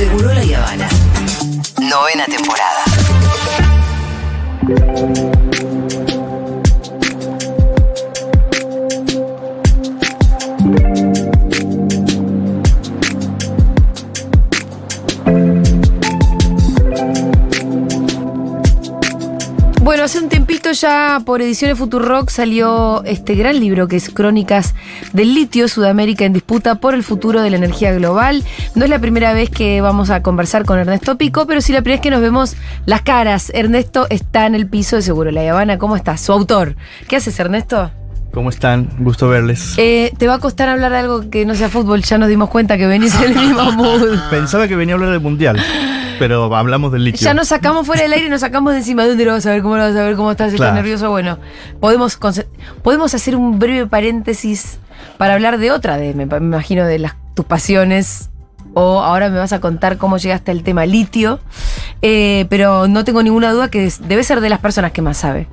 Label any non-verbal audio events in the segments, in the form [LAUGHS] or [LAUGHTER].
Seguro la Habana. Novena temporada. Bueno, hace un tiempito ya por Ediciones Futurock salió este gran libro que es Crónicas del litio, Sudamérica en disputa por el futuro de la energía global. No es la primera vez que vamos a conversar con Ernesto Pico, pero sí la primera vez que nos vemos las caras. Ernesto está en el piso de Seguro La Habana. ¿Cómo estás? Su autor. ¿Qué haces, Ernesto? ¿Cómo están? Gusto verles. Eh, te va a costar hablar de algo que no sea fútbol, ya nos dimos cuenta que venís en el mismo mood. Pensaba que venía a hablar del mundial, pero hablamos del litio. Ya nos sacamos fuera del aire y nos sacamos de encima. ¿Dónde lo vas a ver? ¿Cómo lo vas a ver? ¿Cómo estás? ¿Estás Claro. nervioso? Bueno, podemos, podemos hacer un breve paréntesis para hablar de otra, de, me, me imagino, de las, tus pasiones. O ahora me vas a contar cómo llegaste al tema litio. Eh, pero no tengo ninguna duda que debe ser de las personas que más sabe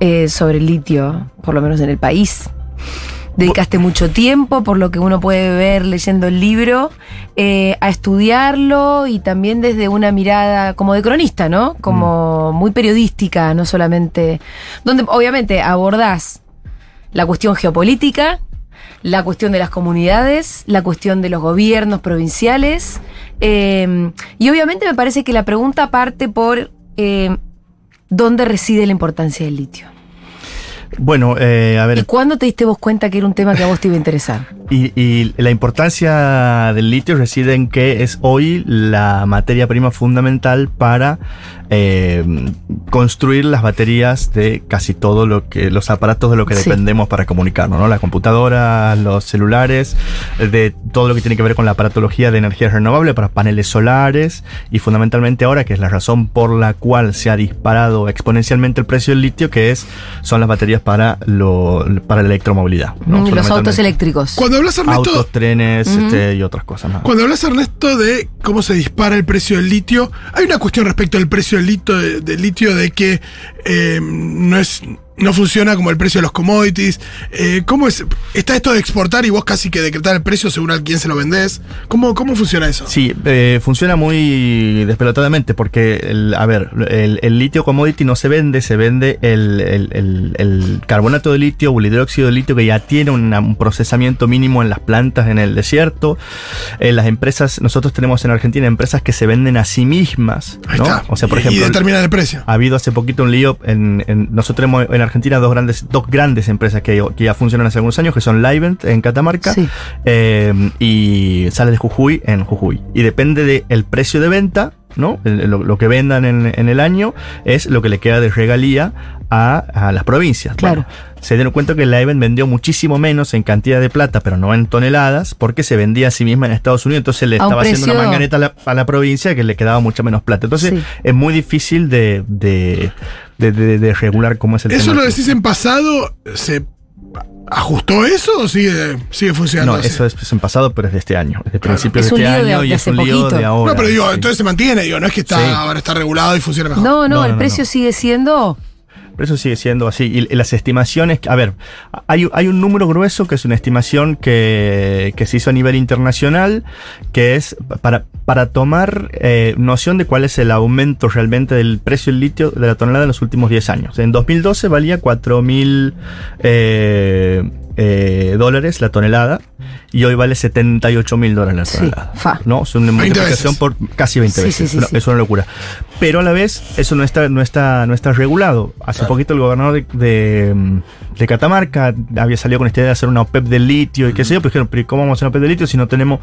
eh, sobre el litio, por lo menos en el país. Dedicaste mucho tiempo, por lo que uno puede ver leyendo el libro, eh, a estudiarlo y también desde una mirada como de cronista, ¿no? Como muy periodística, no solamente. Donde obviamente abordás la cuestión geopolítica, la cuestión de las comunidades, la cuestión de los gobiernos provinciales. eh, y obviamente me parece que la pregunta parte por eh, dónde reside la importancia del litio. Bueno, eh, a ¿Y ver, cuándo te diste vos cuenta que era un tema que a vos te iba a interesar? y, y la importancia del litio reside en que es hoy la materia prima fundamental para eh, construir las baterías de casi todo lo que, los aparatos de lo que Sí. dependemos para comunicarnos, ¿no? La computadora, los celulares, de todo lo que tiene que ver con la aparatología de energía renovable para paneles solares y fundamentalmente ahora, que es la razón por la cual se ha disparado exponencialmente el precio del litio, que es, son las baterías para, lo, para la electromovilidad. ¿no? Mm, los autos eléctricos. Cuando hablas, Ernesto, Autos, trenes este, y otras cosas. ¿no? cuando hablas, Ernesto, de cómo se dispara el precio del litio, hay una cuestión respecto al precio del litio, de, del litio de que eh, no es. No funciona como el precio de los commodities. Eh, ¿Cómo es? ¿Está esto de exportar y vos casi que decretar el precio según a quién se lo vendés? ¿Cómo, cómo funciona eso? Sí, eh, funciona muy despelotadamente porque, el- a ver, el, el litio commodity no se vende, se vende el, carbonato de litio o el hidróxido de litio que ya tiene una- un procesamiento mínimo en las plantas en el desierto. Eh, las empresas, nosotros tenemos en Argentina empresas que se venden a sí mismas, Ahí ¿no? está. O sea, por Y- ejemplo, Y determinan el precio. ha habido hace poquito un lío en, en- nosotros tenemos en Argentina dos grandes dos grandes empresas que, que ya funcionan hace algunos años que son Livent en Catamarca Sí. eh, y Sales de Jujuy en Jujuy y depende del precio de venta ¿no? Lo, lo que vendan en, en el año es lo que le queda de regalía a, a las provincias. Claro. Bueno, se dieron cuenta que Livent vendió muchísimo menos en cantidad de plata, pero no en toneladas, porque se vendía a sí misma en Estados Unidos. Entonces le A un estaba haciendo una manganeta a la, a la provincia que le quedaba mucha menos plata. Entonces Sí. es muy difícil de, de, de- de- de regular cómo es el ¿Eso tema. lo decís en pasado? ¿Se ajustó eso o sigue, sigue funcionando? No, así? eso es, es en pasado, pero es de este año. Es de principios Es de este año de y es un lío poquito. de ahora. No, pero digo, sí. entonces se mantiene, digo, no es que está, Sí. ahora está regulado y funciona mejor. No, no, No, el no, precio no. sigue siendo. Pero eso sigue siendo así. Y las estimaciones, a ver, hay, hay un número grueso que es una estimación que, que se hizo a nivel internacional, que es para, para tomar eh, noción de cuál es el aumento realmente del precio del litio de la tonelada en los últimos 10 años. En 2012 valía 4 mil eh, eh, dólares la tonelada y hoy vale 78 mil dólares la Sí, tonelada. fa. ¿no? Es una 20 multiplicación por casi 20 Sí, veces. sí, sí, No, sí. Es una locura. Pero a la vez, eso no está, no está, no está regulado. Hace poquito el gobernador de, de, de Catamarca había salido con esta idea de hacer una OPEP de litio y qué sé yo, pero dijeron, pero ¿y ¿cómo vamos a hacer una OPEP de litio si no tenemos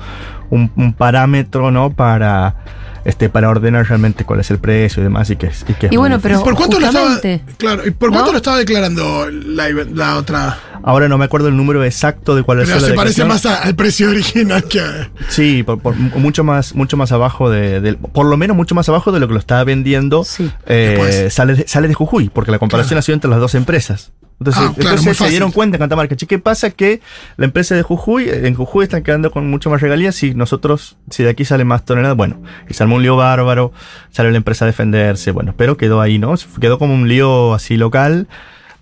un, un parámetro, ¿no? Para, este, para ordenar realmente cuál es el precio y demás y que, y que Y bueno, pero- ¿Por cuánto lo estaba, claro, ¿y por cuánto ¿No? lo estaba declarando la, la otra? Ahora no me acuerdo el número exacto de cuál es Pero la se parece más a- al precio original que a- Sí, por, por mucho más, mucho más abajo de, por lo menos mucho más abajo de lo que lo estaba vendiendo Sí. eh, sale, de, sale de Jujuy, porque la comparación Claro. ha sido entre las dos empresas. Entonces, Ah, claro, entonces se dieron cuenta en Catamarca, che, ¿qué pasa? Que la empresa de Jujuy, en Jujuy están quedando con mucho más regalías y nosotros, si de aquí sale más toneladas, bueno, y se armó un lío bárbaro, sale la empresa a defenderse, bueno, pero quedó ahí, ¿no? Quedó como un lío así local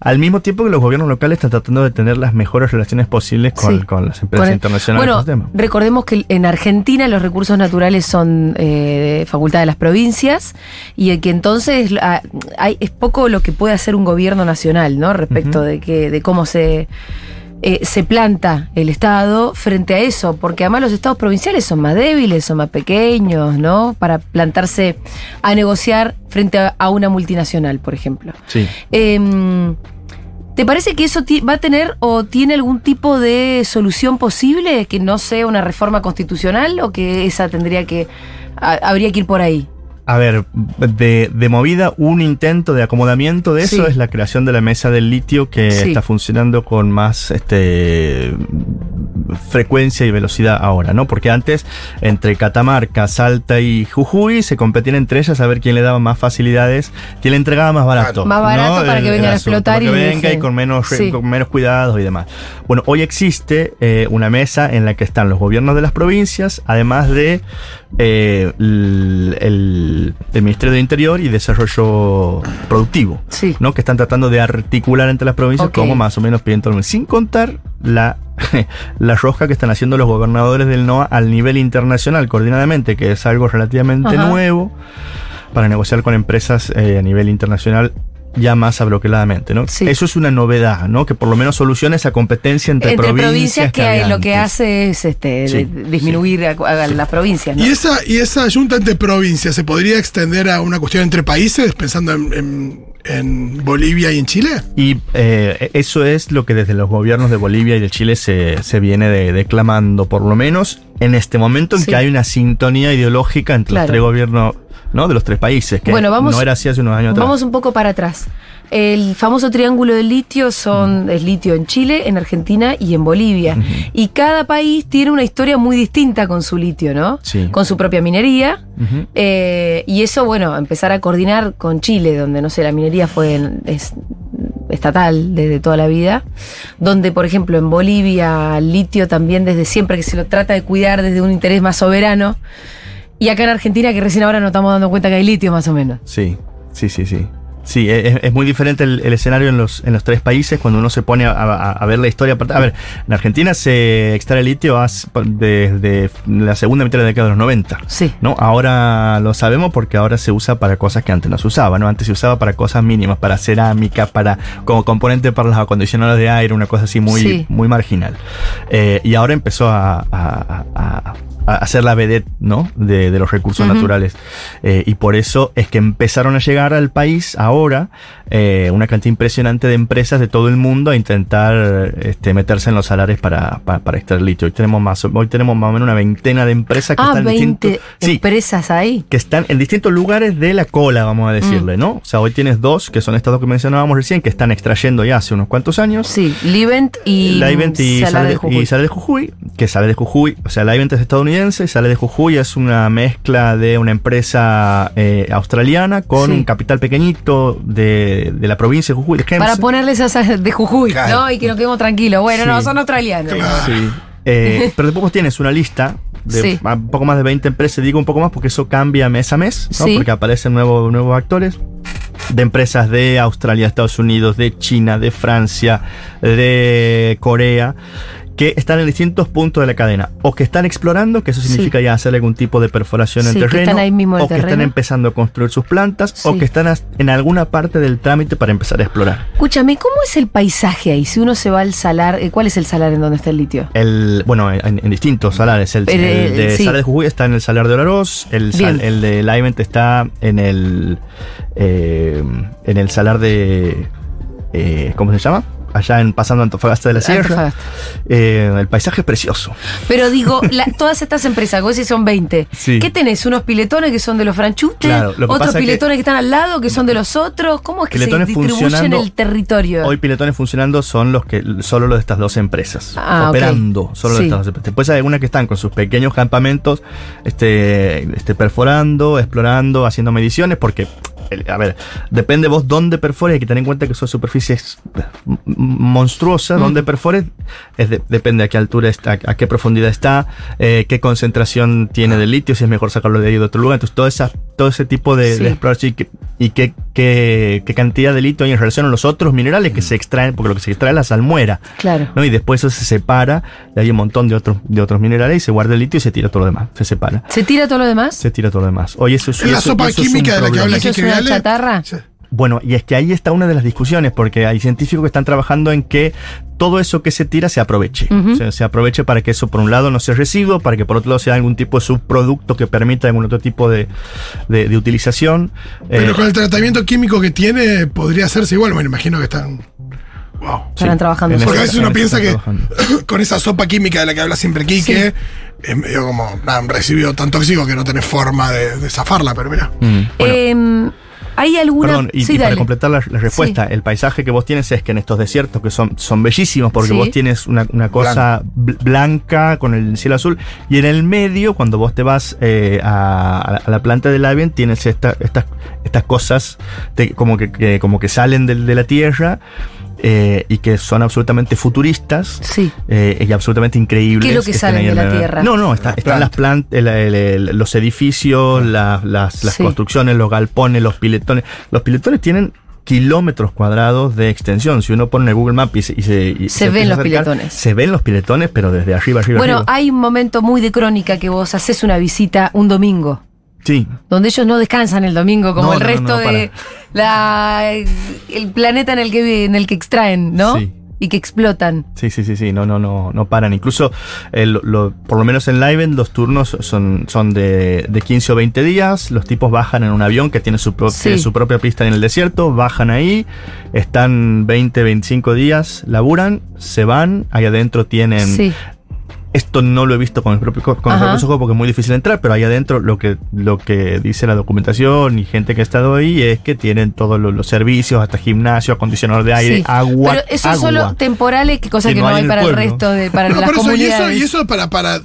Al mismo tiempo que los gobiernos locales están tratando de tener las mejores relaciones posibles con, Sí. con las empresas Con internacionales. Bueno, recordemos que en Argentina los recursos naturales son eh, facultad de las provincias y que entonces ah, hay, es poco lo que puede hacer un gobierno nacional, ¿no? Respecto de que de cómo se eh, se planta el Estado frente a eso, porque además los estados provinciales son más débiles, son más pequeños, ¿no? Para plantarse a negociar frente a, a una multinacional, por ejemplo. Sí. Em, ¿Te parece que eso va a tener o tiene algún tipo de solución posible que no sea una reforma constitucional o que esa tendría que ha- habría que ir por ahí? A ver, de, de movida, un intento de acomodamiento de eso Sí. es la creación de la mesa del litio que Sí. está funcionando con más este, frecuencia y velocidad ahora, ¿no? Porque antes, entre Catamarca, Salta y Jujuy, se competían entre ellas a ver quién le daba más facilidades, quién le entregaba más barato. Más barato ¿no? para que vengan a asunto, explotar para y que venga y con menos, Sí. con menos cuidados y demás. Bueno, hoy existe eh, una mesa en la que están los gobiernos de las provincias, además de eh, el, el- el Ministerio de Interior y Desarrollo Productivo, Sí. ¿no? que están tratando de articular entre las provincias como más o menos piden todo el mundo, sin contar la, [LAUGHS] la rosca que están haciendo los gobernadores del NOA al nivel internacional coordinadamente, que es algo relativamente Ajá. nuevo para negociar con empresas eh, a nivel internacional ya más abloqueladamente, ¿no? Sí. Eso es una novedad, ¿no? Que por lo menos solucione esa competencia entre, Entre provincias, provincias, que lo que hace es este, Sí, de- disminuir a, a las provincias. ¿no? ¿Y esa, ¿Y esa junta entre provincias se podría extender a una cuestión entre países, pensando en, en- en Bolivia y en Chile? Y eh, eso es lo que desde los gobiernos de Bolivia y de Chile se, se viene de- declamando, por lo menos en este momento en Sí. que hay una sintonía ideológica entre Claro. los tres gobiernos ¿no? de los tres países, que Bueno, vamos- no era así hace unos años atrás. Vamos un poco para atrás. El famoso triángulo del litio son es litio en Chile, en Argentina y en Bolivia. Y cada país tiene una historia muy distinta con su litio, ¿no? Sí. Con su propia minería. Eh, y eso, bueno, empezar a coordinar con Chile, donde, no sé, la minería fue en- es estatal desde toda la vida. Donde, por ejemplo, en Bolivia, el litio también desde siempre que se lo trata de cuidar desde un interés más soberano. Y acá en Argentina, que recién ahora nos estamos dando cuenta que hay litio más o menos. Sí, sí, sí, sí. Sí, e, es, es muy diferente el, el escenario en los, en los tres países cuando uno se pone a, a- a ver la historia. A ver, en Argentina se extrae litio desde la segunda mitad de la década de los 90. Sí. ¿no? Ahora lo sabemos porque ahora se usa para cosas que antes no se usaba, ¿no? Antes se usaba para cosas mínimas, para cerámica, para como componente para los acondicionadores de aire, una cosa así muy, Sí. muy marginal. Eh, y ahora empezó a hacer la vedette, ¿no? De, de los recursos naturales. Eh, y por eso es que empezaron a llegar al país ahora eh, una cantidad impresionante de empresas de todo el mundo a intentar este, meterse en los salares para, para, para extraer litio. Hoy tenemos más, hoy tenemos más o menos una veintena de empresas que Ah, están en 20 distintos. Sí, empresas ahí. que están en distintos lugares de la cola, vamos a Mm. decirle, ¿no? O sea, hoy tienes dos, que son estas dos que mencionábamos recién, que están extrayendo ya hace unos cuantos años. Sí, Livent y, La Ivent y sale de Jujuy. y sale de Jujuy, que sale de Jujuy, o sea, la Ivent es estadounidense, sale de Jujuy es una mezcla de una empresa eh, australiana con Sí. un capital pequeñito de, de la provincia de Jujuy, de Para ponerles esas de Jujuy, Claro. ¿no? Y que nos quedemos tranquilos. Bueno, Sí. no, son australianos. Claro. Sí. Eh, pero después tienes una lista de Sí. un poco más de 20 empresas, digo un poco más porque eso cambia mes a mes, ¿no? Sí. porque aparecen nuevos, nuevos actores. De empresas de Australia, Estados Unidos, de China, de Francia, de Corea, que están en distintos puntos de la cadena. O que están explorando, que eso significa ya hacer algún tipo de perforación en Sí, que terreno. están ahí mismo en el o que están empezando a construir sus plantas. O que están en alguna parte del trámite para empezar a explorar. Escúchame, ¿cómo es el paisaje ahí? Si uno se va al salar, eh, ¿cuál es el salar en donde está el litio? El, bueno, en, en distintos salares. El, de sí. Salar de Jujuy está en el Salar de Olaroz. El, sal- el de Laivent está en el. eh, en el Salar de. eh, ¿Cómo se llama? Allá en pasando Antofagasta de la Sierra. Eh, el paisaje es precioso. Pero digo, [LAUGHS] la- todas estas empresas, vos decís son 20. Sí. ¿Qué tenés? ¿Unos piletones que son de los franchutes? Claro, lo que ¿Otros que- piletones que, están al lado que son de los otros? ¿Cómo es que se distribuyen el territorio? Hoy piletones funcionando son los que solo los de estas dos empresas. Ah, operando solo Sí. de estas dos empresas. Después hay algunas que están con sus pequeños campamentos, este, este, perforando, explorando, haciendo mediciones, porque, a ver, depende vos dónde perfores, hay que tener en cuenta que son superficies m- monstruosas, Mm. dónde perfores, es de- depende a qué altura está, a qué profundidad está, eh, qué concentración tiene de litio, si es mejor sacarlo de ahí de otro lugar. Entonces, todo, esa, todo ese tipo de, Sí. de exploración y, qué, y qué qué, qué cantidad de litio hay en relación a los otros minerales que se extraen, porque lo que se extrae es la salmuera. Claro. ¿no? Y después eso se separa, y hay un montón de otros, de otros minerales y se guarda el litio y se tira todo lo demás. Se separa. ¿Se tira todo lo demás? Se tira todo lo demás. Oye, eso es la eso- sopa eso es un química de la que habla ¿Eso es una chatarra? Sí. Bueno, y es que ahí está una de las discusiones, porque hay científicos que están trabajando en que todo eso que se tira se aproveche. Ujú. O sea, se aproveche para que eso, por un lado, no sea residuo, para que por otro lado sea algún tipo de subproducto que permita algún otro tipo de, de- de utilización. Pero Eh, con el tratamiento químico que tiene, podría hacerse igual. Me imagino que están. Wow. Estarán trabajando en en Porque a veces uno piensa que trabajando. [COUGHS] con esa sopa química de la que habla siempre Quique, es medio como, nada, un recibido tan tóxico que no tenés forma de, de zafarla, pero mira. Mm, bueno. Em, ¿Hay alguna...? Perdón, y, sí, y para completar la, la respuesta, el paisaje que vos tienes es que en estos desiertos que son, son bellísimos porque Sí. vos tienes una, una cosa bl- blanca con el cielo azul y en el medio, cuando vos te vas eh, a, a la- planta del avión, tienes esta- estas, estas cosas de- como, que, que- como que salen del- de, la tierra eh, y que son absolutamente futuristas. Sí. eh, y absolutamente increíbles. ¿Qué es lo que salen de la tierra? No, no, está- están las plantas, los edificios, las, las, las Sí. construcciones, los galpones, los piletones. Los piletones tienen kilómetros cuadrados de extensión. Si uno pone en el Google Maps y se, y se, y Se ven los acercar, piletones. Se ven los piletones, pero desde arriba, arriba, Bueno, arriba. hay un momento muy de crónica que vos haces una visita un domingo. Sí, donde ellos no descansan el domingo como No, el no, resto no, de la el planeta en el que en el que extraen, ¿no? Sí. Y que explotan. Sí, sí, sí, sí, no, no, no, no paran. Incluso, eh, lo- lo- por lo menos en Liven, los turnos son, son de, de 15 o 20 días. Los tipos bajan en un avión que tiene su, pro- Sí. tiene su propia pista en el desierto, bajan ahí, están 20, 25 días, laburan, se van, ahí adentro tienen... Sí. Esto no lo he visto con mis propios, con mis Ajá. propios ojos porque es muy difícil entrar, pero ahí adentro lo que, lo que dice la documentación y gente que ha estado ahí es que tienen todos los, los servicios, hasta gimnasio, acondicionador de aire, sí. agua. Pero eso es agua. solo temporales, que cosa Que que, no hay hay en el para el resto de para No, las por eso, y eso, y eso para, para,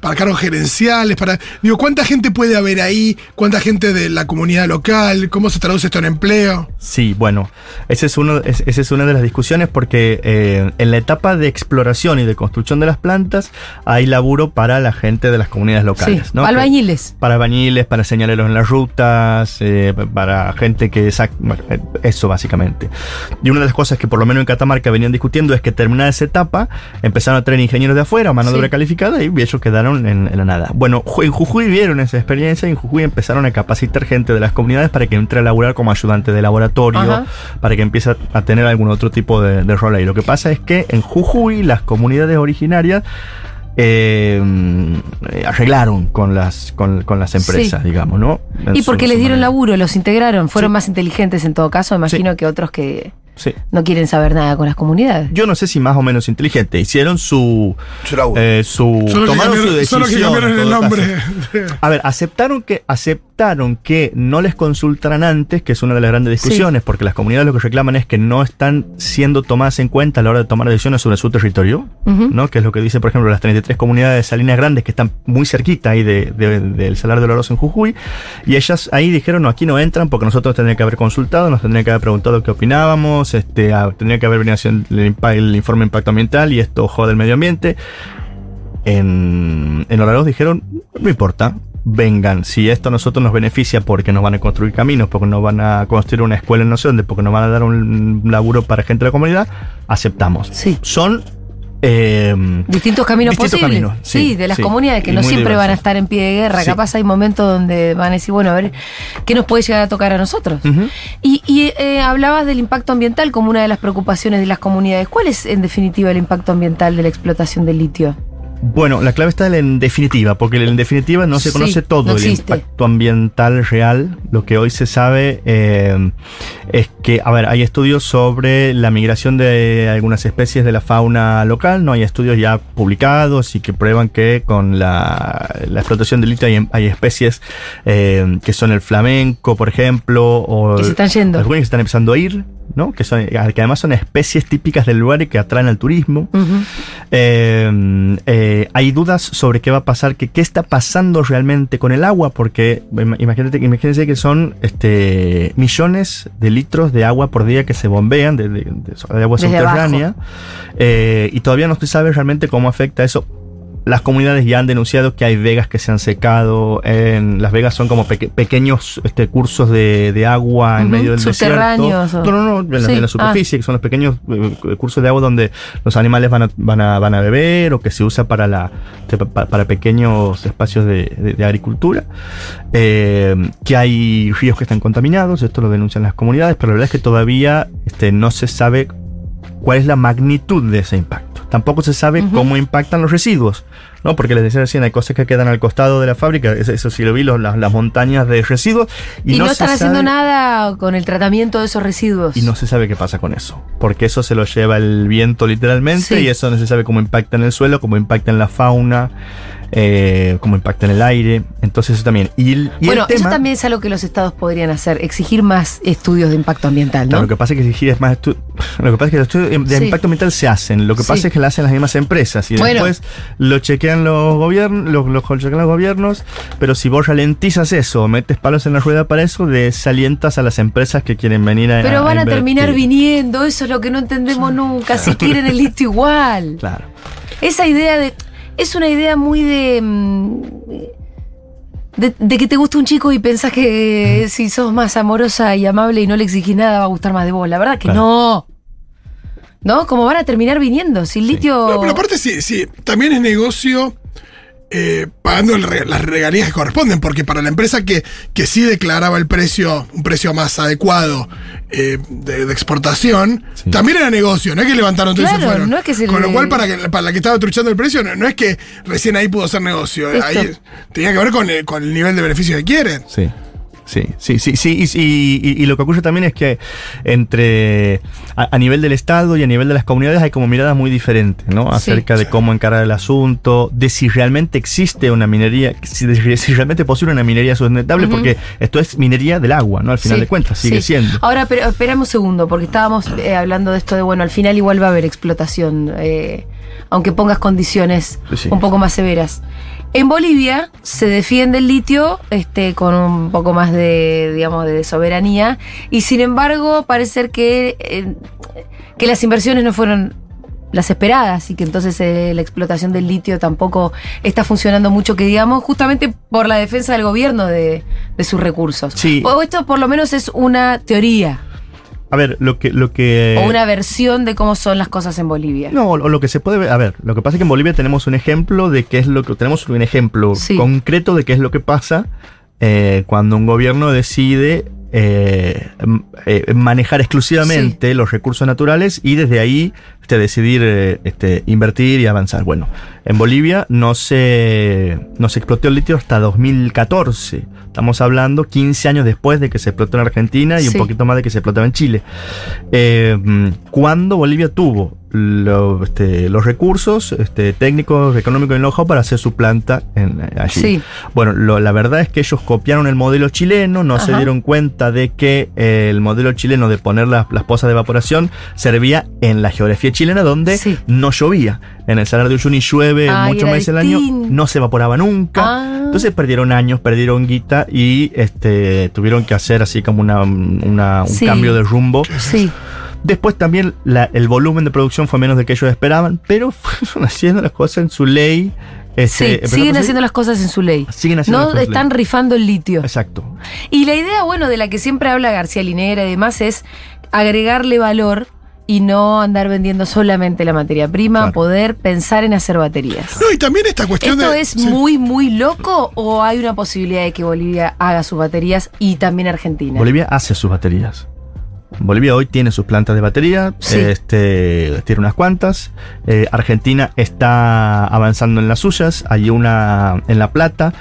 para cargos gerenciales, para. Digo, ¿cuánta gente puede haber ahí? ¿Cuánta gente de la comunidad local? ¿Cómo se traduce esto en empleo? Sí, bueno, ese es uno, es- esa es una de las discusiones porque eh, en la etapa de exploración y de construcción de las plantas hay laburo para la gente de las comunidades locales. sí. ¿no? Que- Albañiles. para albañiles, para señaleros en las rutas, eh, para gente que sac- bueno, eh, eso básicamente. Y una de las cosas que por lo menos en Catamarca venían discutiendo es que terminada esa etapa empezaron a traer ingenieros de afuera, mano de Sí. obra calificada y ellos quedaron en, en la nada. Bueno, en Jujuy vieron esa experiencia y en Jujuy empezaron a capacitar gente de las comunidades para que entre a laburar como ayudante de laboratorio, Ajá. para que empiece a- tener algún otro tipo de, de rol ahí. Lo que pasa es que en Jujuy las comunidades originarias eh, arreglaron con las con, con las empresas, Sí. digamos, ¿no? En Y porque les dieron manera. laburo, los integraron, fueron Sí. más inteligentes en todo caso, imagino Sí. que otros que Sí. no quieren saber nada con las comunidades. Yo no sé si más o menos inteligente. Hicieron su. Eh, su los que tomaron su son los que decisión, cambiaron el nombre. A ver, aceptaron que, aceptaron que no les consultaran antes, que es una de las grandes discusiones, porque las comunidades lo que reclaman es que no están siendo tomadas en cuenta a la hora de tomar decisiones sobre su territorio. ¿no? Que es lo que dice, por ejemplo, las 33 comunidades de Salinas Grandes que están muy cerquita ahí de- de- del Salar de Oroz en Jujuy, y ellas ahí dijeron, no, aquí no entran porque nosotros tendríamos que haber consultado, nos tendrían que haber preguntado qué opinábamos, este, tendría que haber venido haciendo el informe de impacto ambiental y esto jode el medio ambiente. En, en Olaroz dijeron, no importa, vengan, si esto a nosotros nos beneficia porque nos van a construir caminos, porque nos van a construir una escuela en no sé dónde, porque nos van a dar un laburo para gente de la comunidad, aceptamos. Sí. Son... eh, Distintos caminos Distintos posibles. caminos, sí, sí, de las sí. comunidades que no siempre van a estar en pie de guerra. Sí. Capaz hay momentos donde van a decir, bueno, a ver, ¿qué nos puede llegar a tocar a nosotros? Y, y, eh, hablabas del impacto ambiental como una de las preocupaciones de las comunidades. ¿Cuál es, en definitiva, el impacto ambiental de la explotación del litio? Bueno, la clave está en la definitiva, porque en definitiva no se Sí, conoce todo no el impacto ambiental real. Lo que hoy se sabe eh, es que, a ver, hay estudios sobre la migración de algunas especies de la fauna local, no hay estudios ya publicados y que prueban que con la, la explotación del litio hay, hay especies eh, que son el flamenco, por ejemplo, o Que se están yendo. algunas que están empezando a ir, ¿no? Que, son, que además son especies típicas del lugar y que atraen al turismo. Eh, eh, hay dudas sobre qué va a pasar, que qué está pasando realmente con el agua, porque im- imagínate, imagínense que son este, millones de litros de agua por día que se bombean de, de- de- de agua Desde subterránea, eh, y todavía no se sabe realmente cómo afecta eso. Las comunidades ya han denunciado que hay vegas que se han secado. En Las Vegas son como peque- pequeños este, cursos de, de agua en medio del subterráneos desierto. o- No, no, no, en, la, en la ah. superficie, que son los pequeños eh, cursos de agua donde los animales van a, van a, van a beber o que se usa para, la, para pequeños espacios de, de- de agricultura. Eh, que hay ríos que están contaminados, esto lo denuncian las comunidades, pero la verdad es que todavía este, no se sabe cuál es la magnitud de ese impacto. Tampoco se sabe cómo impactan los residuos, ¿no? Porque les decía recién, hay cosas que quedan al costado de la fábrica, eso, eso sí lo vi, los- las, las montañas de residuos. Y, Y, no, están haciendo nada con el tratamiento de esos residuos. Y no se sabe qué pasa con eso, porque eso se lo lleva el viento literalmente Sí. y eso no se sabe cómo impacta en el suelo, cómo impacta en la fauna, eh, cómo impacta en el aire. Entonces eso también. Y, el- y el bueno, eso también es algo que los estados podrían hacer, exigir más estudios de impacto ambiental, ¿no? Claro, lo que pasa es que exigir es más [LAUGHS] Lo que pasa es que los estudios de Sí. impacto ambiental se hacen. Lo que Sí. pasa es que lo hacen las mismas empresas. Y Bueno. después lo chequean los gobiernos, los, los chequean los gobiernos. Pero si vos ralentizas eso, metes palos en la rueda para eso, desalientas a las empresas que quieren venir a. Pero van a, terminar viniendo, eso es lo que no entendemos nunca, si [LAUGHS] quieren el litio igual. Claro. Esa idea de. Es una idea muy de. mm, De, de que te gusta un chico y pensás que si sos más amorosa y amable y no le exigís nada va a gustar más de vos. La verdad que Claro. no. ¿No? Como van a terminar viniendo. Si el litio. No, pero aparte sí, sí, también es negocio eh, pagando el las regalías que corresponden, porque para la empresa que, que sí declaraba el precio, un precio más adecuado eh, de, de exportación, Sí. también era negocio, no es que levantaron todo y se Claro, fueron. no es que se Con le- lo cual, para, que, para la que estaba truchando el precio, no, no es que recién ahí pudo ser negocio, Esto. ahí tenía que ver con el, con el nivel de beneficio que quieren. Sí. Sí, sí, sí, sí. Y, y- y- lo que ocurre también es que entre a, a nivel del Estado y a nivel de las comunidades hay como miradas muy diferentes, ¿no? Sí. Acerca de cómo encarar el asunto, de si realmente existe una minería, si, de- si realmente es posible una minería sustentable, porque esto es minería del agua, ¿no? Al final Sí, de cuentas, sigue sí. siendo. Ahora, pero esperamos un segundo, porque estábamos eh, hablando de esto de, bueno, al final igual va a haber explotación, eh, aunque pongas condiciones un poco más severas. En Bolivia se defiende el litio este, con un poco más de, digamos, de soberanía, y sin embargo parece ser que, eh, que las inversiones no fueron las esperadas y que entonces eh, la explotación del litio tampoco está funcionando mucho, que digamos, justamente por la defensa del gobierno de, de sus recursos. Sí. O esto por lo menos es una teoría A ver, lo que... Lo que o una versión de cómo son las cosas en Bolivia. No, o lo que se puede ver, a ver, lo que pasa es que en Bolivia tenemos un ejemplo de qué es lo que tenemos un ejemplo Sí. concreto de qué es lo que pasa eh, cuando un gobierno decide eh, eh, manejar exclusivamente los recursos naturales y desde ahí este, decidir eh, este, invertir y avanzar. Bueno, en Bolivia no se, no se explotó el litio hasta 2014. Estamos hablando 15 años después de que se explotó en Argentina y Sí. un poquito más de que se explotaba en Chile. Eh, cuando Bolivia tuvo lo- este, los recursos este, técnicos, económicos y know-how para hacer su planta en, eh, allí. Sí. Bueno, lo- la verdad es que ellos copiaron el modelo chileno, no se dieron cuenta de que eh, el modelo chileno de poner las, las pozas de evaporación servía en la geografía chilena donde Sí. no llovía. En el Salar de Uyuni llueve Ay, muchos meses al año, no se evaporaba nunca. Ah. Entonces perdieron años, perdieron guita y este, tuvieron que hacer así como una, una- un Sí. cambio de rumbo. Sí. Después también la- el volumen de producción fue menos de que ellos esperaban, pero [LAUGHS] fueron haciendo las cosas en su ley. Sí, este, empezando siguen a- haciendo las cosas en su ley. Siguen haciendo No están ley. rifando el litio. Exacto. Y la idea, bueno, de la que siempre habla García Linera y demás es agregarle valor y no andar vendiendo solamente la materia prima, Claro. poder pensar en hacer baterías. No, y también esta cuestión ¿Esto de. es sí. muy, muy loco o hay una posibilidad de que Bolivia haga sus baterías y también Argentina? Bolivia hace sus baterías. Bolivia hoy tiene sus plantas de batería, Sí. este, tiene unas cuantas. Eh, Argentina está avanzando en las suyas. Hay una en La Plata,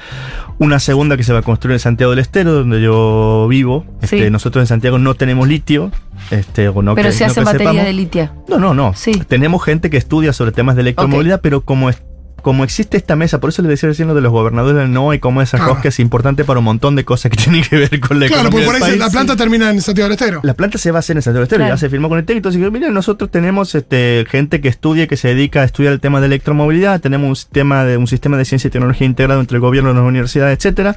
una segunda que se va a construir en Santiago del Estero, donde yo vivo. Este, Sí. Nosotros en Santiago no tenemos litio. Este, o no Pero que- se no hacen que baterías sepamos. de litio. No, no, no. Sí. Tenemos gente que estudia sobre temas de electromovilidad, pero como es- como existe esta mesa, por eso le decía recién lo de los gobernadores del no y cómo esa Claro. rosca es importante para un montón de cosas que [LAUGHS] tienen que ver con la Claro, economía porque por ahí la planta termina en Santiago del Estero. La planta se va a hacer en Santiago del Estero, Claro. ya se firmó con el técnico. Así que, miren, nosotros tenemos este, gente que estudia, y que se dedica a estudiar el tema de electromovilidad, tenemos un sistema de, un sistema de ciencia y tecnología integrado entre el gobierno, las universidades, etcétera.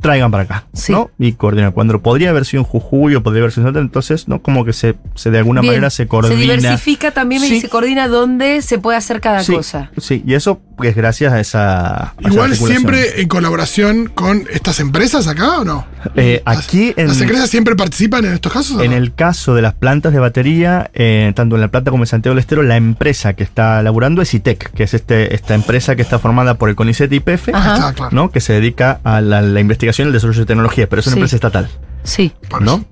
Traigan para acá, Sí. ¿no? Y coordinan. Cuando podría haber sido en Jujuy o podría haber sido en Salta, entonces, ¿no? Como que se, se de alguna Bien. manera se coordina. Se diversifica también y se coordina dónde se puede hacer cada sí, cosa. Sí, y eso es gracias a esa. a esa Igual siempre en colaboración con estas empresas acá o no? Eh, Las- aquí en, ¿Las empresas siempre participan en estos casos? en no? el caso de las plantas de batería, eh, tanto en La Plata como en Santiago del Estero, la empresa que está laburando es ITEC, que es este, esta empresa que está formada por el CONICET y IPF. Ah, claro. ¿no? que se dedica a la, la investigación y el desarrollo de tecnología, pero es una Sí. empresa estatal. Sí. ¿no?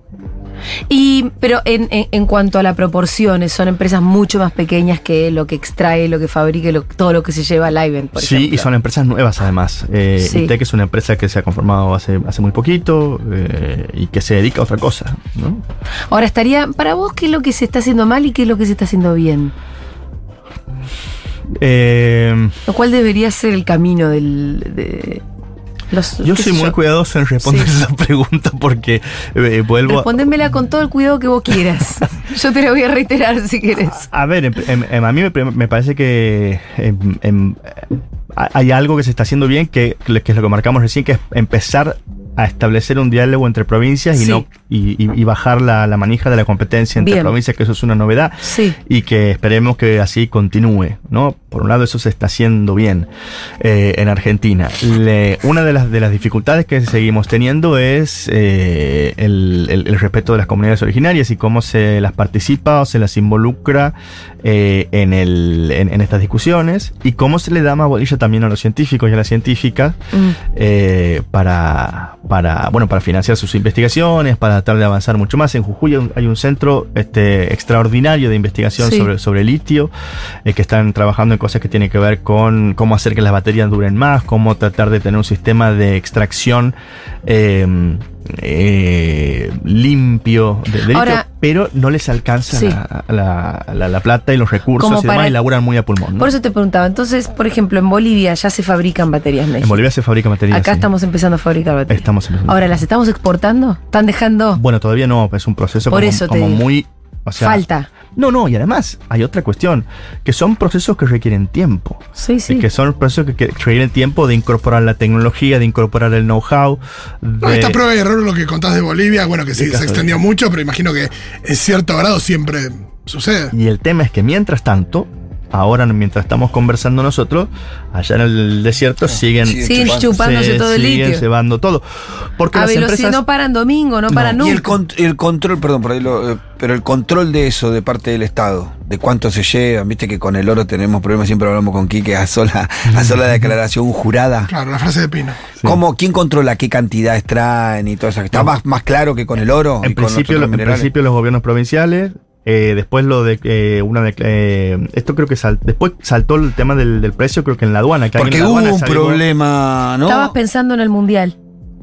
Y, pero en, en- en cuanto a las proporciones, son empresas mucho más pequeñas que lo que extrae, lo que fabrica, y lo- todo lo que se lleva al Ivan, por sí, ejemplo. y son empresas nuevas además. Eh, Sí. ITEC es una empresa que se ha conformado hace, hace muy poquito eh, y que se dedica a otra cosa. ¿no? Ahora estaría, para vos, ¿qué es lo que se está haciendo mal y qué es lo que se está haciendo bien? Eh, Lo cual debería ser el camino del... De los, yo soy muy cuidadoso en responder Sí. esa [LAUGHS] pregunta porque eh, vuelvo a... Respondémela con todo el cuidado que vos quieras. [LAUGHS] Yo te la voy a reiterar si querés. A ver, em- em- em, a mí me, me parece que em, em, hay algo que se está haciendo bien, que, que es lo que marcamos recién, que es empezar a establecer un diálogo entre provincias y Sí. no y, y- y bajar la, la manija de la competencia entre Bien. provincias, que eso es una novedad. Sí. Y que esperemos que así continúe, ¿no? Por un lado, eso se está haciendo bien eh, en Argentina. Le- una de las, de las dificultades que seguimos teniendo es eh, el, el- el respeto de las comunidades originarias y cómo se las participa o se las involucra eh, en, el, en, en estas discusiones y cómo se le da más bolilla también a los científicos y a las científicas Mm. para, para, bueno, para financiar sus investigaciones, para tratar de avanzar mucho más. En Jujuy hay un- hay un centro este, extraordinario de investigación Sí. sobre, sobre litio, eh, que están trabajando en cosas que tienen que ver con cómo hacer que las baterías duren más, cómo tratar de tener un sistema de extracción eh, eh, limpio de, de litio, Ahora- pero no les alcanza Sí. la, la- la- la plata y los recursos Como y demás, y laburan muy a pulmón. ¿no? Por eso te preguntaba. Entonces, por ejemplo, en Bolivia ya se fabrican baterías México. en Bolivia se fabrica baterías. Acá sí. estamos empezando a fabricar baterías. Estamos empezando. Ahora, ¿las estamos exportando? ¿Están dejando? Bueno, todavía no, es un proceso Por como, eso como muy. O sea, Falta. No, no, y además hay otra cuestión, que son procesos que requieren tiempo. Sí, sí. Y que son procesos que, que requieren tiempo de incorporar la tecnología, de incorporar el know-how. No, esta prueba y error, lo que contás de Bolivia, bueno, que sí, se de- extendió mucho, pero imagino que en cierto grado siempre sucede. Y el tema es que mientras tanto, ahora mientras estamos conversando nosotros, allá en el desierto siguen, siguen chupándose se- todo el siguen litio. cebando todo. Porque A las velocidad, empresas, no paran domingo, no paran Y nunca. el, con- el control, perdón, por ahí lo, eh, pero el control de eso de parte del Estado, de cuánto se lleva, viste que con el oro tenemos problemas, siempre hablamos con Quique, a sola, a sola [LAUGHS] declaración jurada. Claro, la frase de Pino. Sí. ¿Cómo, ¿Quién controla qué cantidades traen y todo eso? ¿Está No. más, más claro que con el oro? En y con los principio, en principio los gobiernos provinciales, eh, después lo de eh, una de eh, esto creo que sal- después saltó el tema del, del precio, creo que en la aduana. Que Porque en la hubo aduana un problema, ¿no? Estabas pensando en el mundial,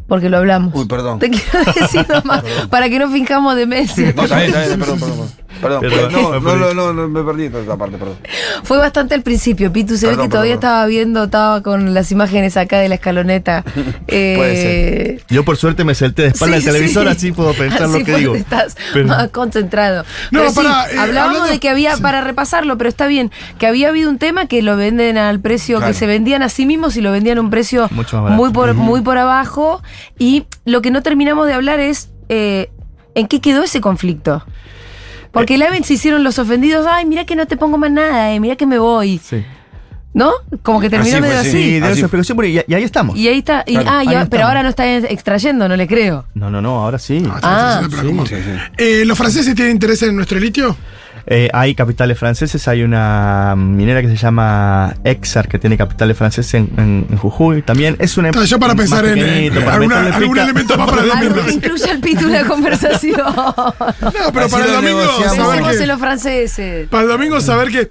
porque lo hablamos. Uy, perdón. Te quiero decir nomás, [LAUGHS] para que no finjamos demencia. No, está bien, está bien, perdón, perdón. perdón. Perdón, Perdón, no, me no, no, no, no, me perdí toda esa parte, perdón. Fue bastante al principio, Pitu. Se ve Perdón, que todavía perdón, estaba viendo, estaba con las imágenes acá de la escaloneta. [LAUGHS] Eh, Yo por suerte me salté de espalda sí, del televisor, sí. así puedo pensar Así lo que digo. Estás Pero- más concentrado. No, Pero sí, eh, hablábamos hablando- de que había, sí. para repasarlo, pero está bien, que había habido un tema que lo venden al precio, Claro. que se vendían a sí mismos y lo vendían a un precio Mucho más barato. muy por, muy por abajo. Y lo que no terminamos de hablar es eh, en qué quedó ese conflicto. Porque el AVEN se hicieron los ofendidos, ay, mira que no te pongo más nada, eh, mira que me voy. Sí. ¿No? Como que terminó Así medio sí. así. Sí, de Así- esa explicación, porque- y, y ahí estamos. Y ahí está. y- Claro, ah, ahí ya- pero estamos. ahora no está extrayendo, no le creo. No, no, no, ahora sí. Ah, Ah, pero sí. Eh, ¿Los franceses tienen interés en nuestro litio? Eh, hay capitales franceses, hay una minera que se llama Exar, que tiene capitales franceses en, en- en Jujuy. También es una Ah, yo para más pensar en, pequeñito, en para alguna- meterle algún pica. elemento más para [LAUGHS] el domingo. que incluya el pito de la conversación. [LAUGHS] No, pero Así para el domingo, saber en los franceses. para el domingo saber que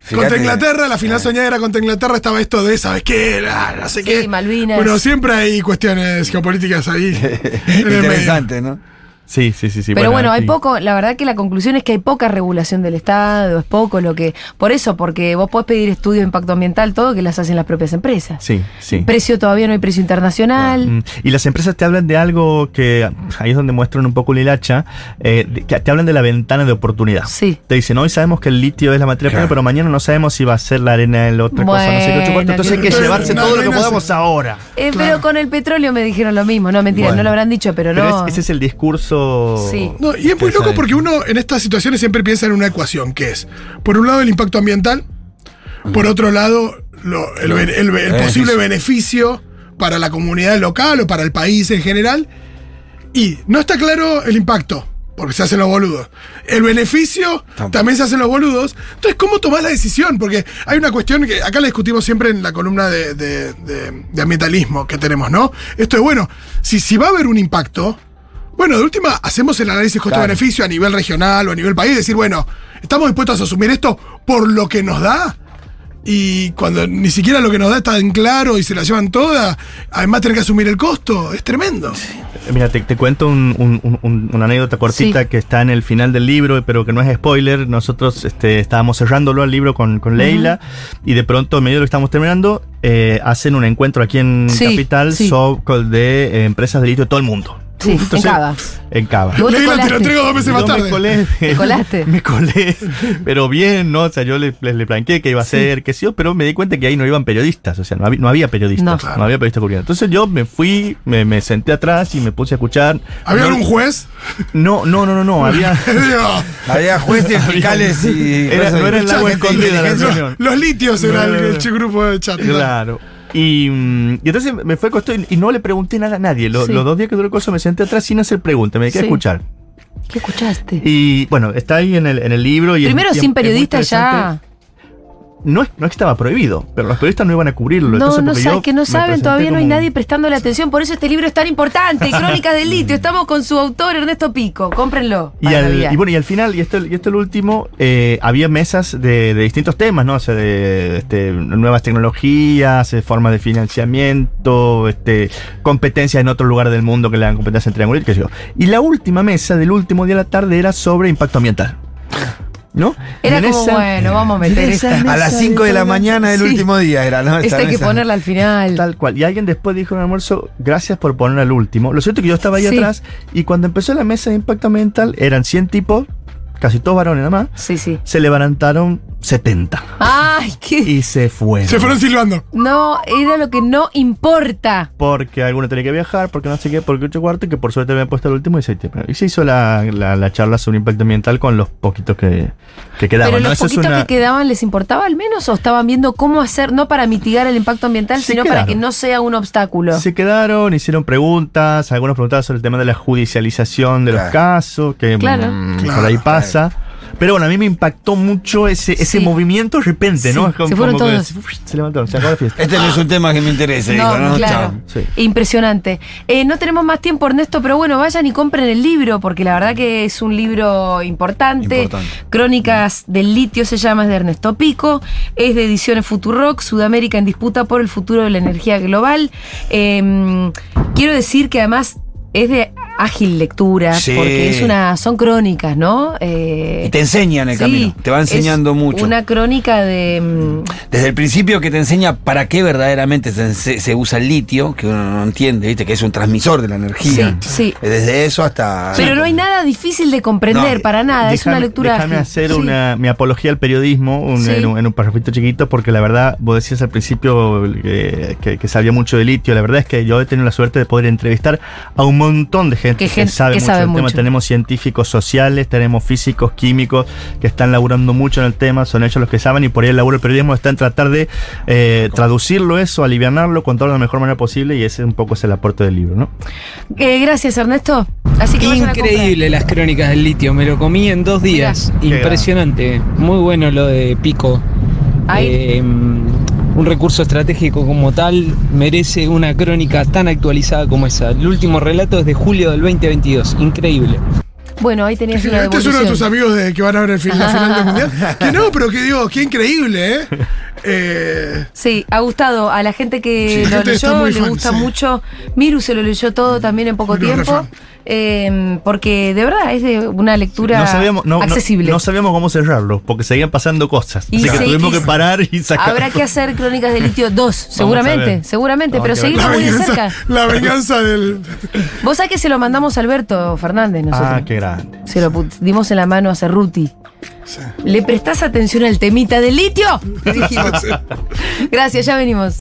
Fíjate- contra Inglaterra, la final soñada era contra Inglaterra, estaba esto de, ¿sabes qué? La- no sé Sí, qué. Malvinas. Bueno, siempre hay cuestiones geopolíticas ahí. [LAUGHS] Interesante, ¿no? Sí, sí, sí, sí. Pero bueno, hay y- poco, la verdad que la conclusión es que hay poca regulación del Estado, es poco lo que. Por eso, porque vos podés pedir estudio de impacto ambiental, todo que las hacen las propias empresas. Sí, sí. Precio todavía no hay precio internacional. Mm, Y las empresas te hablan de algo que ahí es donde muestran un poco la hilacha, eh, que te hablan de la ventana de oportunidad. Sí. Te dicen, hoy sabemos que el litio es la materia prima, pero mañana no sabemos si va a ser la arena en la otra cosa, no sé qué ocho cuarto. Entonces hay que Bueno, llevarse no, todo no lo que podamos ahora. Eh, Claro. Pero con el petróleo me dijeron lo mismo. No, mentira, Bueno. no lo habrán dicho, pero, Pero no. es- ese es el discurso. Sí. No, y es muy loco porque uno en estas situaciones siempre piensa en una ecuación, que es, por un lado, el impacto ambiental, por otro lado, lo- el, posible beneficio para la comunidad local o para el país en general. Y no está claro el impacto, porque se hacen los boludos. El beneficio Tampoco. también se hacen los boludos. Entonces, ¿cómo tomás la decisión? Porque hay una cuestión que acá la discutimos siempre en la columna de, de- de- de ambientalismo que tenemos, ¿no? Esto es bueno, si, si va a haber un impacto, bueno, de última, hacemos el análisis costo-beneficio a nivel regional o a nivel país, decir, bueno, ¿estamos dispuestos a asumir esto por lo que nos da? Y cuando ni siquiera lo que nos da está en claro y se la llevan todas, además tener que asumir el costo, es tremendo. Mira, te, te cuento un- un- un- un- una anécdota cortita Sí. que está en el final del libro, pero que no es spoiler. Nosotros este, estábamos cerrándolo al libro con, con Leila y de pronto, en medio de lo que estamos terminando, eh, hacen un encuentro aquí en Sí, Capital sí. so- con- de eh, empresas de litio de todo el mundo. Sí, en Cava. En Cava. Y vos te lo entrego dos meses más tarde. me colé. ¿Te colaste? [LAUGHS] me colé. Pero bien, ¿no? O sea, yo le, le, le planteé que iba a ser, que sí, pero me di cuenta que ahí no iban periodistas. O sea, no había, no había periodistas. No. No, había periodistas cubriendo. Entonces yo me fui, me, me senté atrás y me puse a escuchar. ¿Había no, algún juez? No, no, no, no, no. Había. [LAUGHS] Digo, Había jueces, [LAUGHS] fiscales y. Era- no era el escondido, era la reunión. los litios era el, grupo de chat. Claro. Y, mm, y entonces me fue costó y, y no le pregunté nada a nadie. Lo- Sí. Los dos días que duró el curso me senté atrás sin hacer preguntas, me a Sí. escuchar. ¿Qué escuchaste? Y bueno, está ahí en el, en el libro. Y Primero, es- sin periodistas interesante. ya. No es, no estaba prohibido, pero los periodistas no iban a cubrirlo. No, no saben, que no saben, todavía no hay nadie prestándole atención, por eso este libro es tan importante, Crónicas del Litio, [LAUGHS] estamos con su autor Ernesto Pico, cómprenlo. Y, al- bueno, y al final, y esto, y lo último, eh, había mesas de, de distintos temas, ¿no? O sea, de este, nuevas tecnologías, eh, formas de financiamiento, este, competencias en otro lugar del mundo que le dan competencia en triángulo, y qué sé yo. Y la última mesa del último día de la tarde era sobre impacto ambiental. ¿No? Era como, bueno, vamos a meter esta. A las 5 de la mañana del Sí. último día era, ¿no? Esta Esta hay que mesa. ponerla al final. Tal cual. Y alguien después dijo en el almuerzo, gracias por poner al último. Lo cierto es que yo estaba ahí Sí. atrás y cuando empezó la mesa de impacto ambiental eran 100 tipos, casi todos varones nada más, Sí, sí. se levantaron 70 Ay, qué. y se fueron. Se fueron silbando. No, era lo que no importa. Porque alguno tenía que viajar, porque no sé qué, porque ocho cuartos, que por suerte me habían puesto el último y se, y se hizo la, la- la charla sobre impacto ambiental con los poquitos que, que quedaban. Pero ¿no? los Eso es poquitos una- que quedaban, ¿les importaba al menos? ¿O estaban viendo cómo hacer, no para mitigar el impacto ambiental, Se sino para que no sea un obstáculo? Se quedaron, hicieron preguntas, algunos preguntaban sobre el tema de la judicialización de los casos, que Claro. Claro, por ahí pasa. Pero bueno, a mí me impactó mucho ese, ese Sí. movimiento de repente, ¿no? Sí, Es como- se fueron que todos. se, se levantaron, se acabó la fiesta. Este no es un tema que me interese, ¿no? claro. Chao. Sí. Impresionante. Eh, no tenemos más tiempo, Ernesto, pero bueno, vayan y compren el libro, porque la verdad que es un libro importante. Importante. Crónicas del litio se llama, es de Ernesto Pico. Es de ediciones Futurock, Sudamérica en disputa por el futuro de la energía global. Eh, quiero decir que además es de ágil lectura, Sí. porque es una, son crónicas, ¿no? Eh, Y te enseñan el sí, camino, te va enseñando es mucho. Una crónica de. mm, Desde el principio que te enseña para qué verdaderamente se, usa el litio, que uno no entiende, ¿viste? Que es un transmisor de la energía. Sí, sí. Desde eso hasta. Pero no hay nada difícil de comprender, No, para nada. es una lectura Déjame ágil. hacer Sí. una, mi apología al periodismo un- Sí. en, un, en un parrafito chiquito, porque la verdad, vos decías al principio eh, que, que sabía mucho de litio. La verdad es que yo he tenido la suerte de poder entrevistar a un montón de gente Que que, gente sabe que mucho sabe del tema. mucho. Tenemos científicos sociales, tenemos físicos, químicos que están laburando mucho en el tema, son ellos los que saben, y por ahí el laburo del periodismo está en tratar de eh, traducirlo eso, alivianarlo, contarlo de la mejor manera posible, y ese un poco es el aporte del libro, ¿no? Eh, gracias, Ernesto. Así que. Increíble las crónicas del litio, me lo comí en dos días. Mirá. Impresionante, muy bueno lo de Pico. Ahí. Eh, un recurso estratégico como tal merece una crónica tan actualizada como esa. El último relato es de julio del 2022, increíble. Bueno, ahí tenías una Este es uno de tus amigos de, que van a ver el fin- la final del mundial. [LAUGHS] Que no, pero que digo, qué increíble, ¿eh? Eh, Sí, ha gustado a la gente que Sí, lo gente leyó, le fan, gusta sí. mucho. Miru se lo leyó todo también en poco Miru tiempo. Eh, porque de verdad es de una lectura no sabíamos, no, no- accesible. No, sabíamos cómo cerrarlo, porque seguían pasando cosas. Y Así que tuvimos y- que parar y sacar. Habrá que hacer Crónicas de Litio 2, a seguramente, seguramente, Vamos pero seguimos muy de cerca. la venganza del. Vos sabés que se lo mandamos a Alberto Fernández nosotros. Ah, qué grande. Se lo dimos en la mano a Cerruti. ¿Le prestás atención al temita del litio? Dijimos. [LAUGHS] Gracias, ya venimos.